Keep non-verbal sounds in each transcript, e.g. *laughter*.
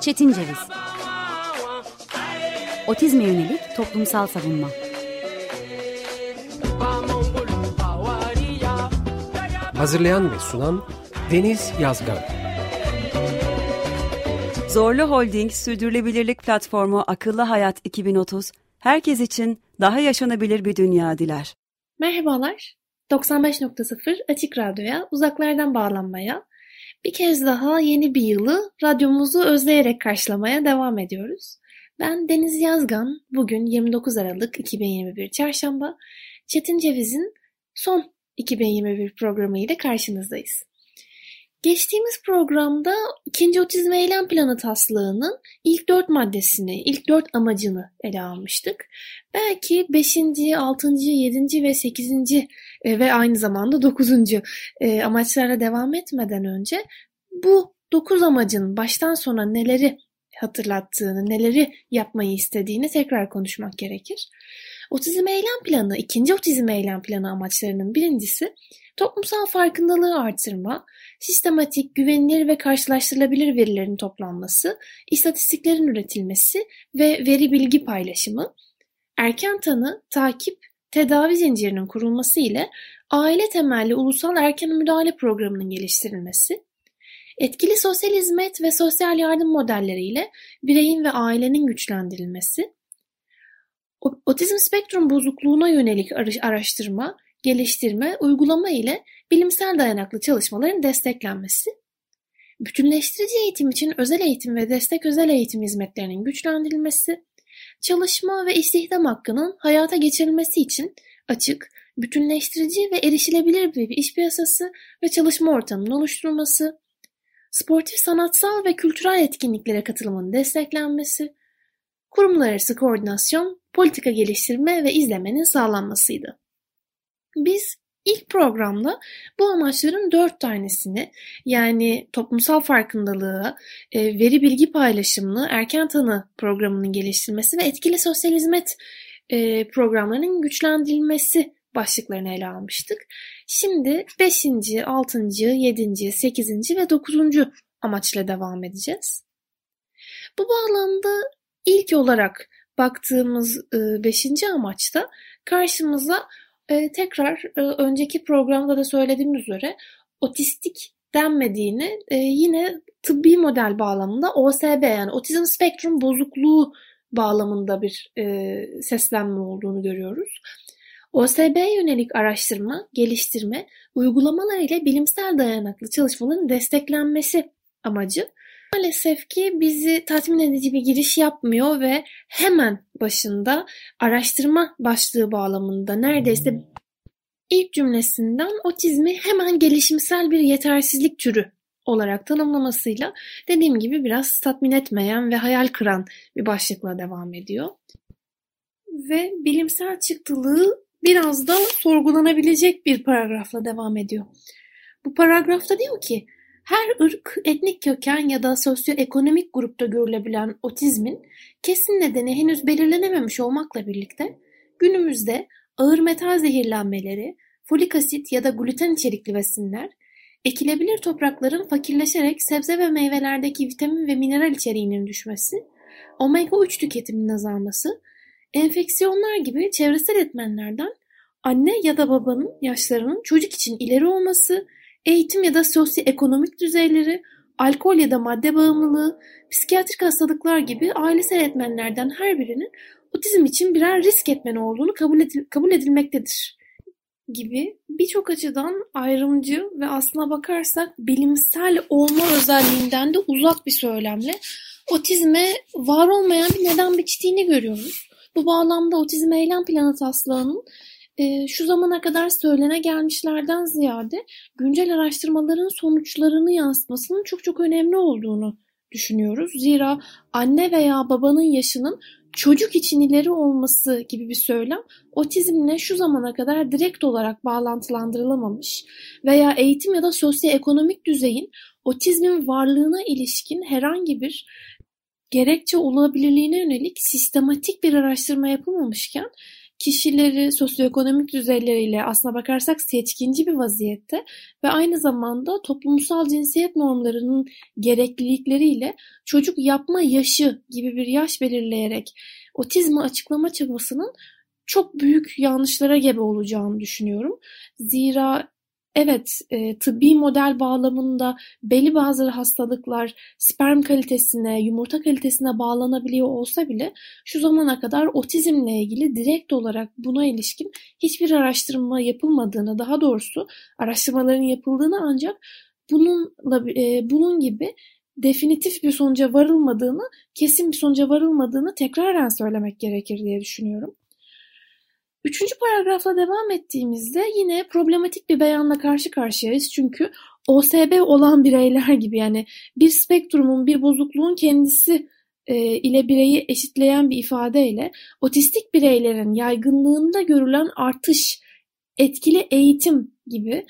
Çetin Ceviz. Otizme yönelik toplumsal savunma. Hazırlayan ve sunan Deniz Yazgan. Zorlu Holding Sürdürülebilirlik Platformu Akıllı Hayat 2030, herkes için daha yaşanabilir bir dünya diler. Merhabalar, 95.0 Açık Radyo'ya, uzaklardan bağlanmaya, bir kez daha yeni bir yılı radyomuzu özleyerek karşılamaya devam ediyoruz. Ben Deniz Yazgan, bugün 29 Aralık 2021 Çarşamba, Çetin Ceviz'in son 2021 programı ile karşınızdayız. Geçtiğimiz programda ikinci otizm eylem planı taslağının ilk dört maddesini, ilk dört amacını ele almıştık. Belki beşinci, altıncı, yedinci ve sekizinci e, ve aynı zamanda dokuzuncu e, amaçlara devam etmeden önce bu dokuz amacın baştan sona neleri hatırlattığını, neleri yapmayı istediğini tekrar konuşmak gerekir. Otizm eylem planı, ikinci otizm eylem planı amaçlarının birincisi toplumsal farkındalığı artırma, sistematik, güvenilir ve karşılaştırılabilir verilerin toplanması, istatistiklerin üretilmesi ve veri bilgi paylaşımı, erken tanı, takip, tedavi zincirinin kurulması ile aile temelli ulusal erken müdahale programının geliştirilmesi, etkili sosyal hizmet ve sosyal yardım modelleriyle bireyin ve ailenin güçlendirilmesi, otizm spektrum bozukluğuna yönelik araştırma, geliştirme, uygulama ile bilimsel dayanaklı çalışmaların desteklenmesi, bütünleştirici eğitim için özel eğitim ve destek özel eğitim hizmetlerinin güçlendirilmesi, çalışma ve istihdam hakkının hayata geçirilmesi için açık, bütünleştirici ve erişilebilir bir iş piyasası ve çalışma ortamının oluşturulması, sportif sanatsal ve kültürel etkinliklere katılımın desteklenmesi, kurumlar arası koordinasyon, politika geliştirme ve izlemenin sağlanmasıydı. Biz ilk programda bu amaçların dört tanesini yani toplumsal farkındalığı, e, veri bilgi paylaşımını, erken tanı programının geliştirilmesi ve etkili sosyal hizmet e, programlarının güçlendirilmesi başlıklarını ele almıştık. Şimdi 5. 6. 7. 8. ve 9. amaçla devam edeceğiz. Bu bağlamda ilk olarak baktığımız 5. amaçta karşımıza e, tekrar e, önceki programda da söylediğim üzere otistik denmediğini e, yine tıbbi model bağlamında OSB yani otizm spektrum bozukluğu bağlamında bir e, seslenme olduğunu görüyoruz. OSB yönelik araştırma, geliştirme, uygulamalar ile bilimsel dayanaklı çalışmaların desteklenmesi amacı Maalesef ki bizi tatmin edici bir giriş yapmıyor ve hemen başında araştırma başlığı bağlamında neredeyse ilk cümlesinden otizmi hemen gelişimsel bir yetersizlik türü olarak tanımlamasıyla dediğim gibi biraz tatmin etmeyen ve hayal kıran bir başlıkla devam ediyor. Ve bilimsel çıktılığı biraz da sorgulanabilecek bir paragrafla devam ediyor. Bu paragrafta diyor ki her ırk, etnik köken ya da sosyoekonomik grupta görülebilen otizmin kesin nedeni henüz belirlenememiş olmakla birlikte günümüzde ağır metal zehirlenmeleri, folik asit ya da gluten içerikli besinler, ekilebilir toprakların fakirleşerek sebze ve meyvelerdeki vitamin ve mineral içeriğinin düşmesi, omega-3 tüketiminin azalması, enfeksiyonlar gibi çevresel etmenlerden anne ya da babanın yaşlarının çocuk için ileri olması Eğitim ya da sosyoekonomik düzeyleri, alkol ya da madde bağımlılığı, psikiyatrik hastalıklar gibi ailesel etmenlerden her birinin otizm için birer risk etmeni olduğunu kabul, edil kabul edilmektedir gibi birçok açıdan ayrımcı ve aslına bakarsak bilimsel olma özelliğinden de uzak bir söylemle otizme var olmayan bir neden biçtiğini görüyoruz. Bu bağlamda otizm eylem planı taslağının e, şu zamana kadar söylene gelmişlerden ziyade güncel araştırmaların sonuçlarını yansıtmasının çok çok önemli olduğunu düşünüyoruz. Zira anne veya babanın yaşının çocuk için ileri olması gibi bir söylem otizmle şu zamana kadar direkt olarak bağlantılandırılamamış veya eğitim ya da sosyoekonomik düzeyin otizmin varlığına ilişkin herhangi bir gerekçe olabilirliğine yönelik sistematik bir araştırma yapılmamışken kişileri sosyoekonomik düzeyleriyle aslına bakarsak seçkinci bir vaziyette ve aynı zamanda toplumsal cinsiyet normlarının gereklilikleriyle çocuk yapma yaşı gibi bir yaş belirleyerek otizmi açıklama çabasının çok büyük yanlışlara gebe olacağını düşünüyorum. Zira Evet, e, tıbbi model bağlamında belli bazı hastalıklar sperm kalitesine, yumurta kalitesine bağlanabiliyor olsa bile şu zamana kadar otizmle ilgili direkt olarak buna ilişkin hiçbir araştırma yapılmadığını, daha doğrusu araştırmaların yapıldığını ancak bununla e, bunun gibi definitif bir sonuca varılmadığını, kesin bir sonuca varılmadığını tekraren söylemek gerekir diye düşünüyorum. Üçüncü paragrafla devam ettiğimizde yine problematik bir beyanla karşı karşıyayız. Çünkü OSB olan bireyler gibi yani bir spektrumun, bir bozukluğun kendisi e, ile bireyi eşitleyen bir ifadeyle otistik bireylerin yaygınlığında görülen artış, etkili eğitim gibi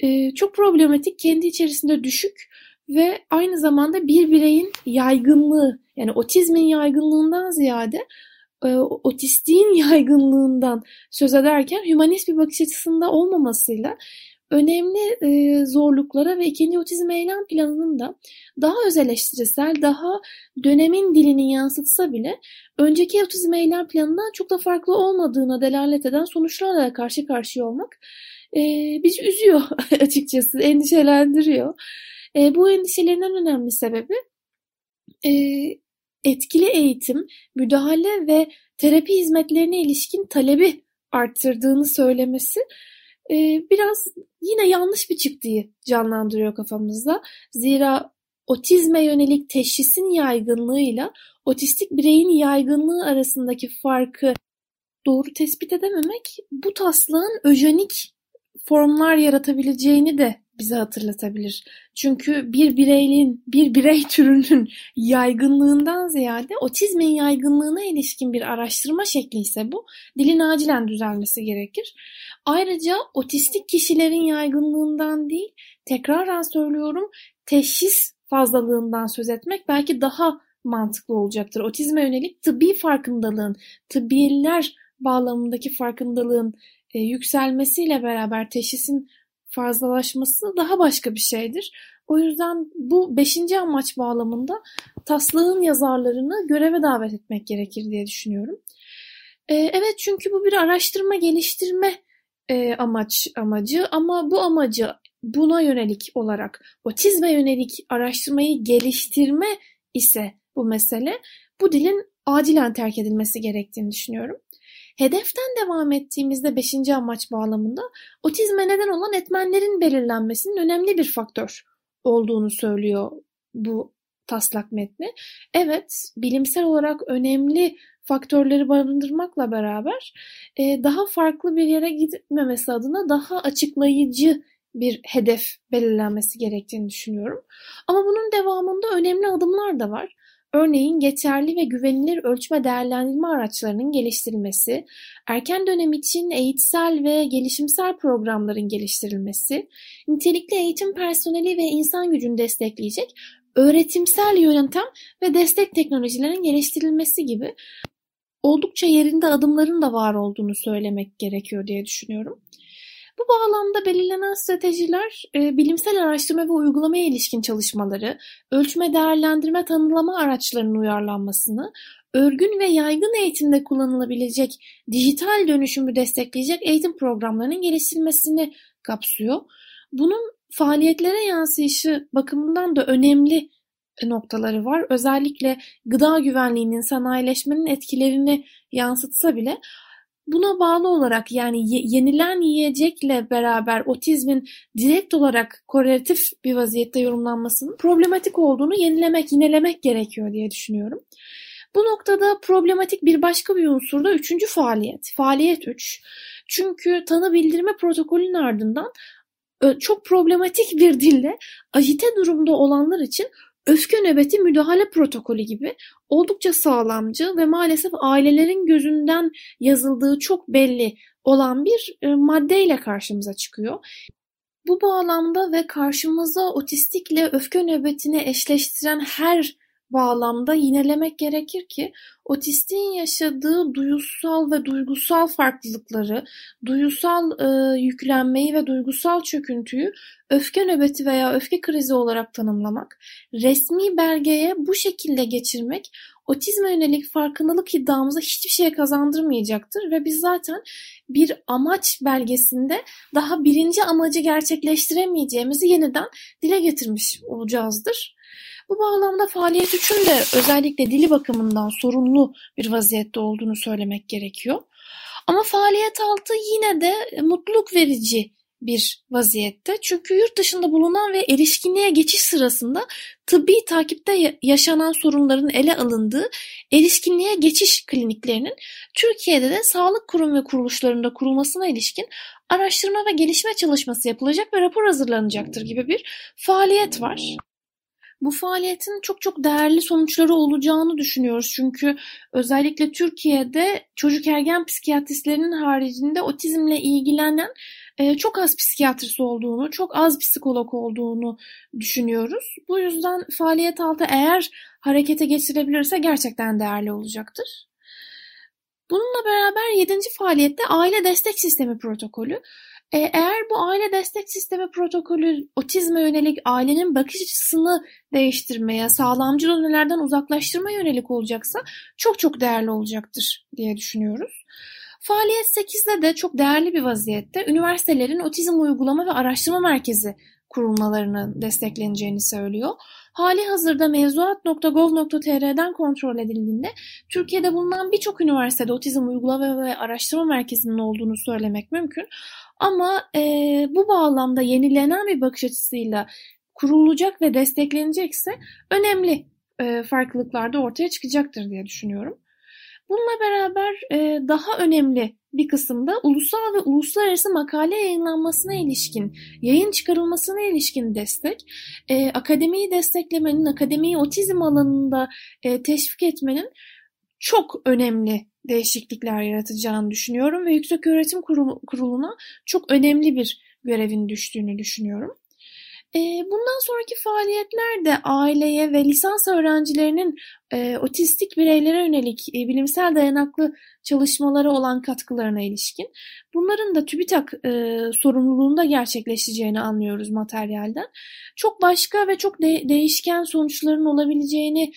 e, çok problematik, kendi içerisinde düşük ve aynı zamanda bir bireyin yaygınlığı yani otizmin yaygınlığından ziyade e, otistiğin *laughs* yaygınlığından söz ederken hümanist bir bakış açısında olmamasıyla önemli e, zorluklara ve ikinci otizm eylem planının da daha özeleştirisel, daha dönemin dilini yansıtsa bile önceki otizm eylem planından çok da farklı olmadığına delalet eden sonuçlarla karşı karşıya olmak e, bizi üzüyor *laughs* açıkçası, endişelendiriyor. E, bu endişelerin en önemli sebebi e, etkili eğitim, müdahale ve terapi hizmetlerine ilişkin talebi arttırdığını söylemesi e, biraz yine yanlış bir çıktığı canlandırıyor kafamızda. Zira otizme yönelik teşhisin yaygınlığıyla otistik bireyin yaygınlığı arasındaki farkı doğru tespit edememek bu taslağın öjenik formlar yaratabileceğini de bize hatırlatabilir. Çünkü bir bireyin, bir birey *laughs* türünün yaygınlığından ziyade otizmin yaygınlığına ilişkin bir araştırma şekli ise bu. Dilin acilen düzelmesi gerekir. Ayrıca otistik kişilerin yaygınlığından değil, tekrardan söylüyorum, teşhis fazlalığından söz etmek belki daha mantıklı olacaktır. Otizme yönelik tıbbi farkındalığın, tıbbiyeler bağlamındaki farkındalığın yükselmesiyle beraber teşhisin fazlalaşması daha başka bir şeydir. O yüzden bu beşinci amaç bağlamında taslağın yazarlarını göreve davet etmek gerekir diye düşünüyorum. Ee, evet çünkü bu bir araştırma geliştirme e, amaç amacı ama bu amacı buna yönelik olarak otizme yönelik araştırmayı geliştirme ise bu mesele bu dilin acilen terk edilmesi gerektiğini düşünüyorum. Hedeften devam ettiğimizde beşinci amaç bağlamında otizme neden olan etmenlerin belirlenmesinin önemli bir faktör olduğunu söylüyor bu taslak metni. Evet, bilimsel olarak önemli faktörleri barındırmakla beraber e, daha farklı bir yere gitmemesi adına daha açıklayıcı bir hedef belirlenmesi gerektiğini düşünüyorum. Ama bunun devamında önemli adımlar da var. Örneğin geçerli ve güvenilir ölçme değerlendirme araçlarının geliştirilmesi, erken dönem için eğitsel ve gelişimsel programların geliştirilmesi, nitelikli eğitim personeli ve insan gücünü destekleyecek öğretimsel yöntem ve destek teknolojilerin geliştirilmesi gibi oldukça yerinde adımların da var olduğunu söylemek gerekiyor diye düşünüyorum. Bu bağlamda belirlenen stratejiler e, bilimsel araştırma ve uygulamaya ilişkin çalışmaları, ölçme, değerlendirme, tanımlama araçlarının uyarlanmasını, örgün ve yaygın eğitimde kullanılabilecek dijital dönüşümü destekleyecek eğitim programlarının geliştirilmesini kapsıyor. Bunun faaliyetlere yansıyışı bakımından da önemli noktaları var. Özellikle gıda güvenliğinin sanayileşmenin etkilerini yansıtsa bile Buna bağlı olarak yani yenilen yiyecekle beraber otizmin direkt olarak korelatif bir vaziyette yorumlanmasının problematik olduğunu yenilemek, yinelemek gerekiyor diye düşünüyorum. Bu noktada problematik bir başka bir unsur da üçüncü faaliyet. Faaliyet 3. Çünkü tanı bildirme protokolünün ardından çok problematik bir dille ajite durumda olanlar için Öfke nöbeti müdahale protokolü gibi oldukça sağlamcı ve maalesef ailelerin gözünden yazıldığı çok belli olan bir e, maddeyle karşımıza çıkıyor. Bu bağlamda ve karşımıza otistikle öfke nöbetini eşleştiren her bağlamda yinelemek gerekir ki otistin yaşadığı duyusal ve duygusal farklılıkları, duyusal e, yüklenmeyi ve duygusal çöküntüyü öfke nöbeti veya öfke krizi olarak tanımlamak, resmi belgeye bu şekilde geçirmek otizme yönelik farkındalık iddiamıza hiçbir şey kazandırmayacaktır ve biz zaten bir amaç belgesinde daha birinci amacı gerçekleştiremeyeceğimizi yeniden dile getirmiş olacağızdır. Bu bağlamda faaliyet üçün de özellikle dili bakımından sorunlu bir vaziyette olduğunu söylemek gerekiyor. Ama faaliyet altı yine de mutluluk verici bir vaziyette. Çünkü yurt dışında bulunan ve erişkinliğe geçiş sırasında tıbbi takipte yaşanan sorunların ele alındığı erişkinliğe geçiş kliniklerinin Türkiye'de de sağlık kurum ve kuruluşlarında kurulmasına ilişkin araştırma ve gelişme çalışması yapılacak ve rapor hazırlanacaktır gibi bir faaliyet var. Bu faaliyetin çok çok değerli sonuçları olacağını düşünüyoruz. Çünkü özellikle Türkiye'de çocuk ergen psikiyatristlerinin haricinde otizmle ilgilenen e, çok az psikiyatrist olduğunu, çok az psikolog olduğunu düşünüyoruz. Bu yüzden faaliyet altı eğer harekete geçirebilirse gerçekten değerli olacaktır. Bununla beraber 7. faaliyette aile destek sistemi protokolü. E, eğer bu aile destek sistemi protokolü otizme yönelik ailenin bakış açısını değiştirmeye, sağlamcı önelerden uzaklaştırma yönelik olacaksa çok çok değerli olacaktır diye düşünüyoruz. Faaliyet 8'de de çok değerli bir vaziyette üniversitelerin otizm uygulama ve araştırma merkezi kurulmalarını destekleneceğini söylüyor. Hali hazırda mevzuat.gov.tr'den kontrol edildiğinde Türkiye'de bulunan birçok üniversitede otizm uygulama ve araştırma merkezinin olduğunu söylemek mümkün. Ama e, bu bağlamda yenilenen bir bakış açısıyla kurulacak ve desteklenecekse önemli e, farklılıklar da ortaya çıkacaktır diye düşünüyorum. Bununla beraber e, daha önemli bir kısımda ulusal ve uluslararası makale yayınlanmasına ilişkin, yayın çıkarılmasına ilişkin destek, e, akademiyi desteklemenin, akademiyi otizm alanında e, teşvik etmenin çok önemli değişiklikler yaratacağını düşünüyorum ve Yüksek Öğretim Kurulu'na çok önemli bir görevin düştüğünü düşünüyorum. Bundan sonraki faaliyetler de aileye ve lisans öğrencilerinin otistik bireylere yönelik bilimsel dayanaklı çalışmaları olan katkılarına ilişkin. Bunların da TÜBİTAK sorumluluğunda gerçekleşeceğini anlıyoruz materyalden. Çok başka ve çok değişken sonuçların olabileceğini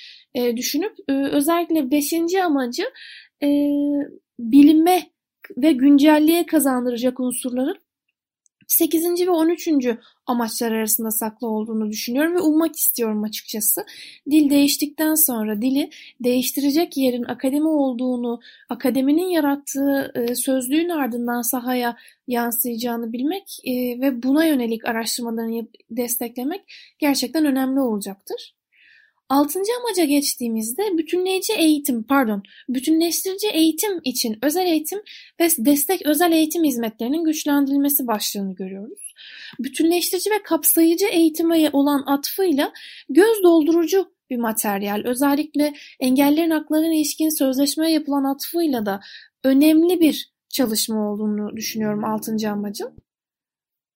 düşünüp özellikle beşinci amacı bilime ve güncelliğe kazandıracak unsurların 8. ve 13. amaçlar arasında saklı olduğunu düşünüyorum ve ummak istiyorum açıkçası. Dil değiştikten sonra dili değiştirecek yerin akademi olduğunu, akademinin yarattığı e, sözlüğün ardından sahaya yansıyacağını bilmek e, ve buna yönelik araştırmalarını desteklemek gerçekten önemli olacaktır. Altıncı amaca geçtiğimizde bütünleyici eğitim, pardon, bütünleştirici eğitim için özel eğitim ve destek özel eğitim hizmetlerinin güçlendirilmesi başlığını görüyoruz. Bütünleştirici ve kapsayıcı eğitime olan atfıyla göz doldurucu bir materyal. Özellikle engellerin haklarına ilişkin sözleşmeye yapılan atfıyla da önemli bir çalışma olduğunu düşünüyorum altıncı amacın.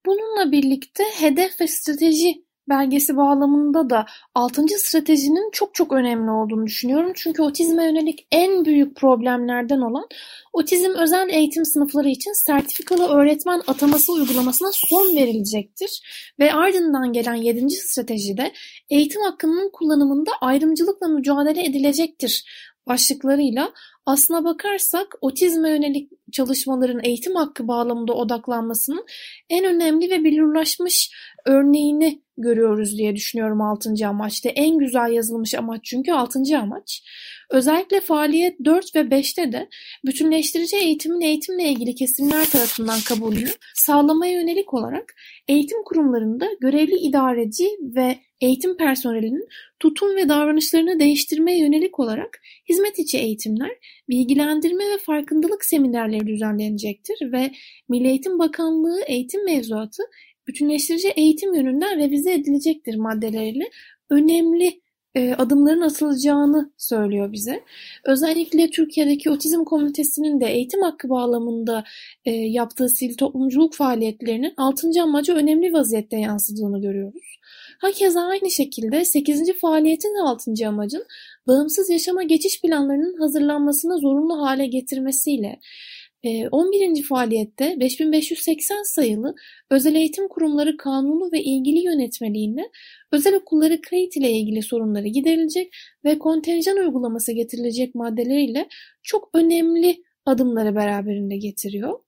Bununla birlikte hedef ve strateji belgesi bağlamında da 6. stratejinin çok çok önemli olduğunu düşünüyorum. Çünkü otizme yönelik en büyük problemlerden olan otizm özel eğitim sınıfları için sertifikalı öğretmen ataması uygulamasına son verilecektir. Ve ardından gelen 7. stratejide eğitim hakkının kullanımında ayrımcılıkla mücadele edilecektir başlıklarıyla aslına bakarsak otizme yönelik çalışmaların eğitim hakkı bağlamında odaklanmasının en önemli ve belirlaşmış örneğini görüyoruz diye düşünüyorum 6. amaçta. En güzel yazılmış amaç çünkü 6. amaç. Özellikle faaliyet 4 ve 5'te de bütünleştirici eğitimin eğitimle ilgili kesimler tarafından kabulünü sağlamaya yönelik olarak eğitim kurumlarında görevli idareci ve eğitim personelinin tutum ve davranışlarını değiştirmeye yönelik olarak hizmet içi eğitimler, bilgilendirme ve farkındalık seminerleri düzenlenecektir ve Milli Eğitim Bakanlığı eğitim mevzuatı bütünleştirici eğitim yönünden revize edilecektir maddeleriyle önemli e, adımların atılacağını söylüyor bize. Özellikle Türkiye'deki otizm komitesinin de eğitim hakkı bağlamında e, yaptığı sivil toplumculuk faaliyetlerinin 6. amacı önemli vaziyette yansıdığını görüyoruz. Hakeza aynı şekilde 8. faaliyetin 6. amacın bağımsız yaşama geçiş planlarının hazırlanmasına zorunlu hale getirmesiyle 11. Ee, faaliyette 5580 sayılı Özel Eğitim Kurumları Kanunu ve ilgili yönetmeliğinde özel okulları kayıt ile ilgili sorunları giderilecek ve kontenjan uygulaması getirilecek maddeleriyle çok önemli adımları beraberinde getiriyor.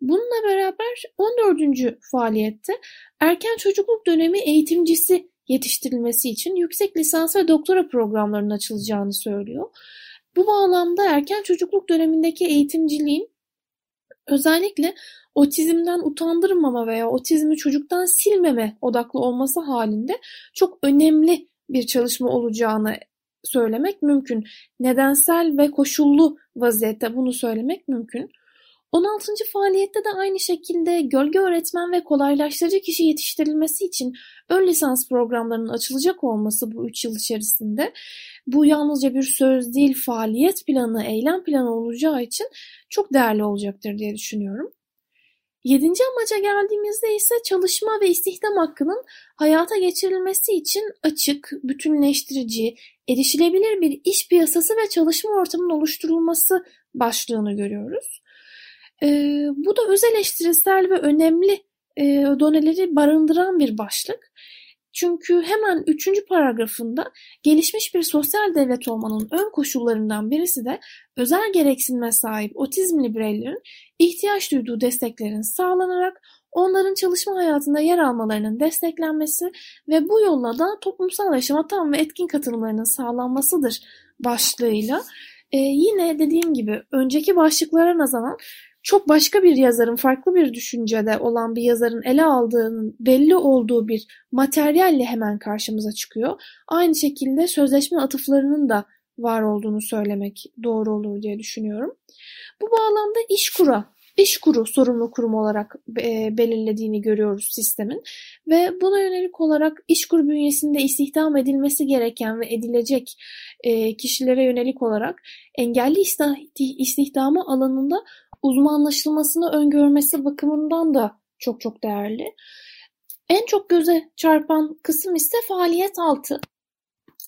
Bununla beraber 14. faaliyette erken çocukluk dönemi eğitimcisi yetiştirilmesi için yüksek lisans ve doktora programlarının açılacağını söylüyor. Bu bağlamda erken çocukluk dönemindeki eğitimciliğin özellikle otizmden utandırmama veya otizmi çocuktan silmeme odaklı olması halinde çok önemli bir çalışma olacağını söylemek mümkün. Nedensel ve koşullu vaziyette bunu söylemek mümkün. 16. faaliyette de aynı şekilde gölge öğretmen ve kolaylaştırıcı kişi yetiştirilmesi için ön lisans programlarının açılacak olması bu 3 yıl içerisinde bu yalnızca bir söz değil faaliyet planı, eylem planı olacağı için çok değerli olacaktır diye düşünüyorum. Yedinci amaca geldiğimizde ise çalışma ve istihdam hakkının hayata geçirilmesi için açık, bütünleştirici, erişilebilir bir iş piyasası ve çalışma ortamının oluşturulması başlığını görüyoruz. Ee, bu da öz eleştirisel ve önemli e, doneleri barındıran bir başlık. Çünkü hemen üçüncü paragrafında gelişmiş bir sosyal devlet olmanın ön koşullarından birisi de özel gereksinime sahip otizmli bireylerin ihtiyaç duyduğu desteklerin sağlanarak onların çalışma hayatında yer almalarının desteklenmesi ve bu yolla da toplumsal yaşama tam ve etkin katılımlarının sağlanmasıdır başlığıyla. Ee, yine dediğim gibi önceki başlıklara nazaran çok başka bir yazarın, farklı bir düşüncede olan bir yazarın ele aldığının belli olduğu bir materyalle hemen karşımıza çıkıyor. Aynı şekilde sözleşme atıflarının da var olduğunu söylemek doğru olur diye düşünüyorum. Bu bağlamda İşkur'a, İşkur'u sorumlu kurum olarak e, belirlediğini görüyoruz sistemin ve buna yönelik olarak İşkur bünyesinde istihdam edilmesi gereken ve edilecek e, kişilere yönelik olarak engelli istihdamı alanında uzmanlaşılmasını öngörmesi bakımından da çok çok değerli. En çok göze çarpan kısım ise faaliyet altı.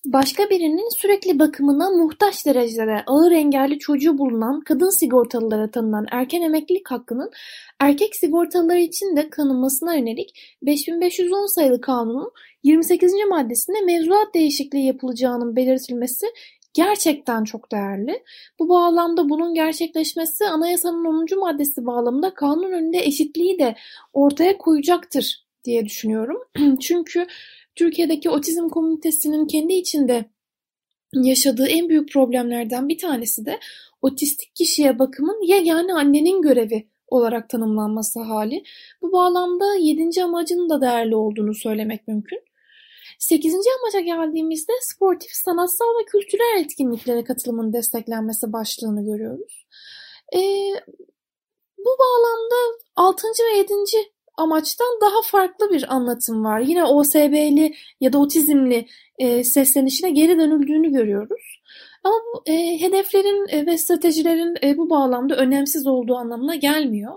Başka birinin sürekli bakımına muhtaç derecede ağır engelli çocuğu bulunan kadın sigortalılara tanınan erken emeklilik hakkının erkek sigortalılar için de tanınmasına yönelik 5510 sayılı kanunun 28. maddesinde mevzuat değişikliği yapılacağının belirtilmesi gerçekten çok değerli. Bu bağlamda bunun gerçekleşmesi anayasanın 10. maddesi bağlamında kanun önünde eşitliği de ortaya koyacaktır diye düşünüyorum. *clears throat* Çünkü Türkiye'deki otizm komünitesinin kendi içinde yaşadığı en büyük problemlerden bir tanesi de otistik kişiye bakımın yegane annenin görevi olarak tanımlanması hali. Bu bağlamda yedinci amacının da değerli olduğunu söylemek mümkün. Sekizinci amaca geldiğimizde sportif, sanatsal ve kültürel etkinliklere katılımın desteklenmesi başlığını görüyoruz. Ee, bu bağlamda altıncı ve yedinci amaçtan daha farklı bir anlatım var. Yine OSB'li ya da otizmli e, seslenişine geri dönüldüğünü görüyoruz. Ama bu e, hedeflerin e, ve stratejilerin e, bu bağlamda önemsiz olduğu anlamına gelmiyor.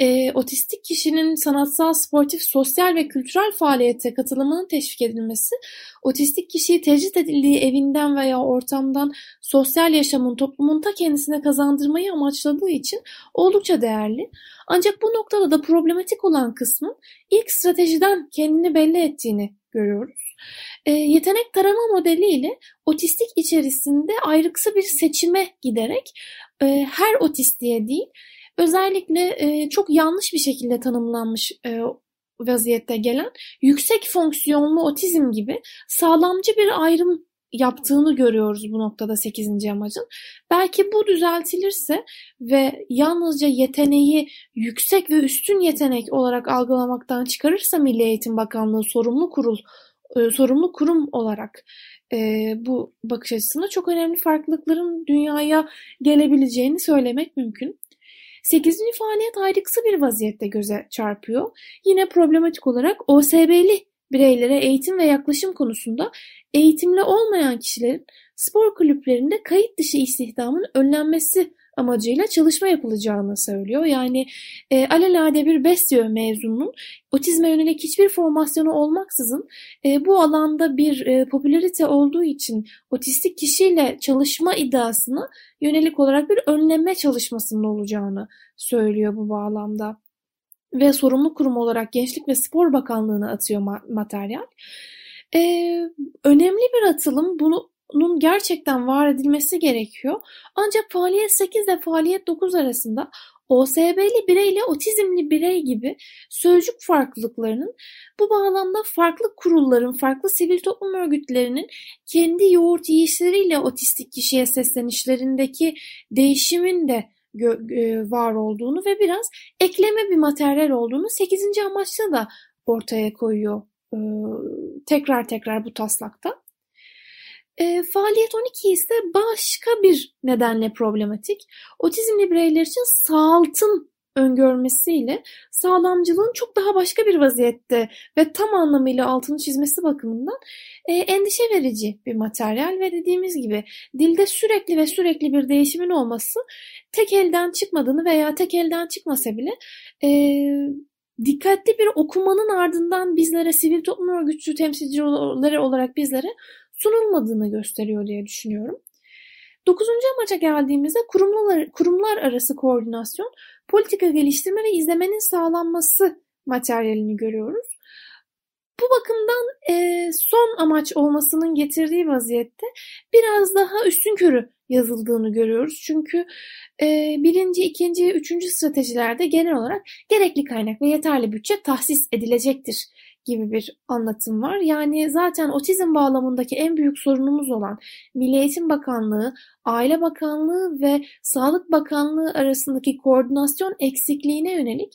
E, otistik kişinin sanatsal, sportif, sosyal ve kültürel faaliyete katılımının teşvik edilmesi, otistik kişiyi tecrit edildiği evinden veya ortamdan sosyal yaşamın toplumun ta kendisine kazandırmayı amaçladığı için oldukça değerli. Ancak bu noktada da problematik olan kısmın ilk stratejiden kendini belli ettiğini görüyoruz. E, yetenek tarama modeli ile otistik içerisinde ayrıksı bir seçime giderek e, her otistiye değil özellikle e, çok yanlış bir şekilde tanımlanmış e, vaziyette gelen yüksek fonksiyonlu otizm gibi sağlamcı bir ayrım yaptığını görüyoruz bu noktada 8. amacın. Belki bu düzeltilirse ve yalnızca yeteneği yüksek ve üstün yetenek olarak algılamaktan çıkarırsa Milli Eğitim Bakanlığı sorumlu kurul sorumlu kurum olarak e, bu bakış açısında çok önemli farklılıkların dünyaya gelebileceğini söylemek mümkün. Sekizinci faaliyet ayrıksı bir vaziyette göze çarpıyor. Yine problematik olarak OSB'li bireylere eğitim ve yaklaşım konusunda eğitimli olmayan kişilerin spor kulüplerinde kayıt dışı istihdamın önlenmesi amacıyla çalışma yapılacağını söylüyor. Yani e, alelade bir BESYÖ mezununun otizme yönelik hiçbir formasyonu olmaksızın e, bu alanda bir e, popülarite olduğu için otistik kişiyle çalışma iddiasına yönelik olarak bir önleme çalışmasının olacağını söylüyor bu bağlamda. Ve sorumlu kurum olarak Gençlik ve Spor Bakanlığı'na atıyor ma- materyal. Ee, önemli bir atılım. Bunu bunun gerçekten var edilmesi gerekiyor. Ancak faaliyet 8 ile faaliyet 9 arasında OSB'li birey ile otizmli birey gibi sözcük farklılıklarının bu bağlamda farklı kurulların, farklı sivil toplum örgütlerinin kendi yoğurt yiyişleriyle otistik kişiye seslenişlerindeki değişimin de e, var olduğunu ve biraz ekleme bir materyal olduğunu 8. amaçta da ortaya koyuyor e, tekrar tekrar bu taslakta. E, faaliyet 12 ise başka bir nedenle problematik. Otizmli bireyler için sağaltın öngörmesiyle sağlamcılığın çok daha başka bir vaziyette ve tam anlamıyla altını çizmesi bakımından e, endişe verici bir materyal ve dediğimiz gibi dilde sürekli ve sürekli bir değişimin olması tek elden çıkmadığını veya tek elden çıkmasa bile e, dikkatli bir okumanın ardından bizlere sivil toplum örgütçü temsilcileri olarak bizlere sunulmadığını gösteriyor diye düşünüyorum. Dokuzuncu amaca geldiğimizde kurumlar, kurumlar arası koordinasyon, politika geliştirme ve izlemenin sağlanması materyalini görüyoruz. Bu bakımdan e, son amaç olmasının getirdiği vaziyette biraz daha üstün körü yazıldığını görüyoruz. Çünkü e, birinci, ikinci, üçüncü stratejilerde genel olarak gerekli kaynak ve yeterli bütçe tahsis edilecektir gibi bir anlatım var. Yani zaten otizm bağlamındaki en büyük sorunumuz olan Milli Eğitim Bakanlığı, Aile Bakanlığı ve Sağlık Bakanlığı arasındaki koordinasyon eksikliğine yönelik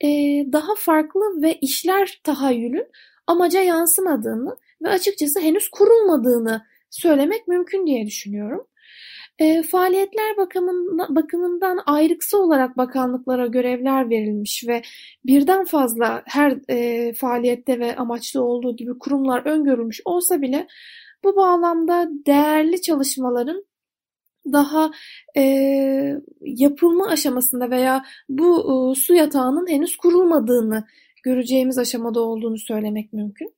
e, daha farklı ve işler tahayyülün amaca yansımadığını ve açıkçası henüz kurulmadığını söylemek mümkün diye düşünüyorum. E, faaliyetler bakımından ayrıksı olarak bakanlıklara görevler verilmiş ve birden fazla her e, faaliyette ve amaçta olduğu gibi kurumlar öngörülmüş olsa bile bu bağlamda değerli çalışmaların daha e, yapılma aşamasında veya bu e, su yatağının henüz kurulmadığını göreceğimiz aşamada olduğunu söylemek mümkün.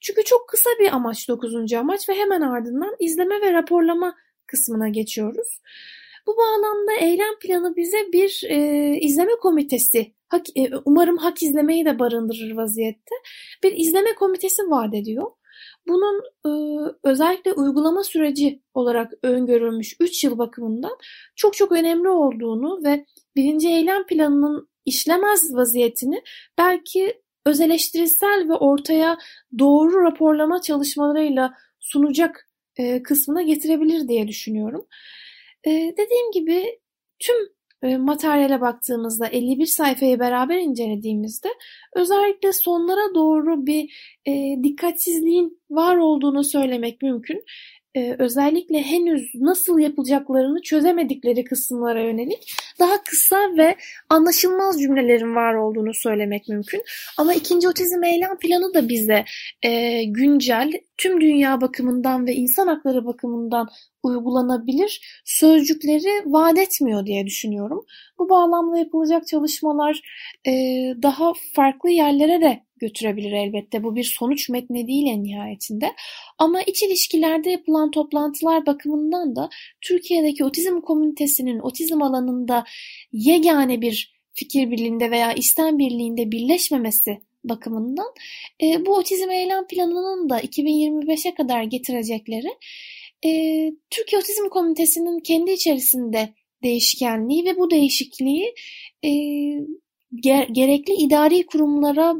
Çünkü çok kısa bir amaç 9. amaç ve hemen ardından izleme ve raporlama kısmına geçiyoruz. Bu bağlamda eylem planı bize bir e, izleme komitesi, hak, e, umarım hak izlemeyi de barındırır vaziyette, bir izleme komitesi vaat ediyor. Bunun e, özellikle uygulama süreci olarak öngörülmüş 3 yıl bakımından çok çok önemli olduğunu ve birinci eylem planının işlemez vaziyetini belki öz ve ortaya doğru raporlama çalışmalarıyla sunacak e, kısmına getirebilir diye düşünüyorum. E, dediğim gibi tüm e, materyale baktığımızda 51 sayfayı beraber incelediğimizde özellikle sonlara doğru bir e, dikkatsizliğin var olduğunu söylemek mümkün e, özellikle henüz nasıl yapılacaklarını çözemedikleri kısımlara yönelik daha kısa ve anlaşılmaz cümlelerin var olduğunu söylemek mümkün. Ama ikinci otizm eylem planı da bize e, güncel, tüm dünya bakımından ve insan hakları bakımından uygulanabilir sözcükleri vaat etmiyor diye düşünüyorum. Bu bağlamda yapılacak çalışmalar e, daha farklı yerlere de götürebilir elbette. Bu bir sonuç metni değil en nihayetinde. Ama iç ilişkilerde yapılan toplantılar bakımından da Türkiye'deki otizm komünitesinin otizm alanında yegane bir fikir birliğinde veya istem birliğinde birleşmemesi bakımından e, bu otizm eylem planının da 2025'e kadar getirecekleri e, Türkiye Otizm Komitesi'nin kendi içerisinde değişkenliği ve bu değişikliği e, ger gerekli idari kurumlara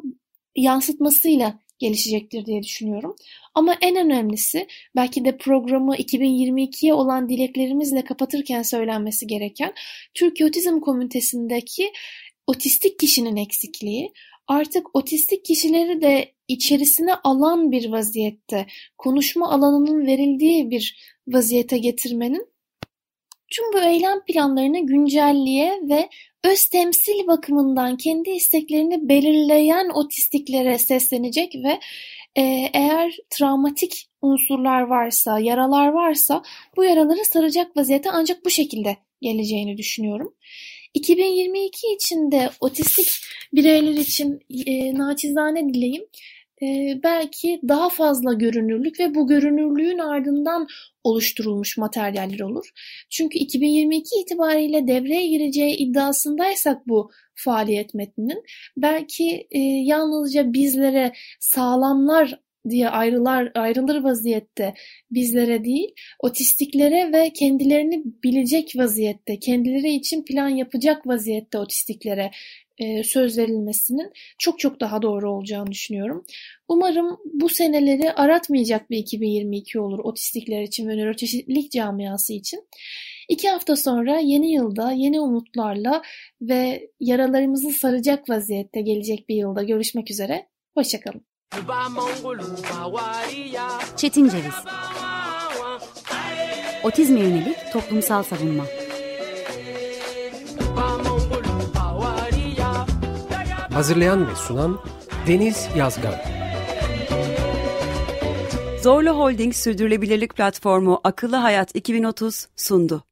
yansıtmasıyla gelişecektir diye düşünüyorum. Ama en önemlisi belki de programı 2022'ye olan dileklerimizle kapatırken söylenmesi gereken Türkiye Otizm Komitesi'ndeki otistik kişinin eksikliği, artık otistik kişileri de içerisine alan bir vaziyette, konuşma alanının verildiği bir vaziyete getirmenin tüm bu eylem planlarını güncelliğe ve öz temsil bakımından kendi isteklerini belirleyen otistiklere seslenecek ve e, eğer travmatik unsurlar varsa, yaralar varsa bu yaraları saracak vaziyete ancak bu şekilde geleceğini düşünüyorum. 2022 içinde otistik bireyler için e, naçizane dileğim e, belki daha fazla görünürlük ve bu görünürlüğün ardından oluşturulmuş materyaller olur. Çünkü 2022 itibariyle devreye gireceği iddiasındaysak bu faaliyet metninin belki e, yalnızca bizlere sağlamlar diye ayrılar ayrılır vaziyette bizlere değil, otistiklere ve kendilerini bilecek vaziyette, kendileri için plan yapacak vaziyette otistiklere e, söz verilmesinin çok çok daha doğru olacağını düşünüyorum. Umarım bu seneleri aratmayacak bir 2022 olur otistikler için ve nöroçeşitlilik camiası için. İki hafta sonra yeni yılda yeni umutlarla ve yaralarımızı saracak vaziyette gelecek bir yılda görüşmek üzere. Hoşçakalın. Çetin Ceviz Otizme yönelik toplumsal savunma Hazırlayan ve sunan Deniz Yazgan Zorlu Holding Sürdürülebilirlik Platformu Akıllı Hayat 2030 sundu.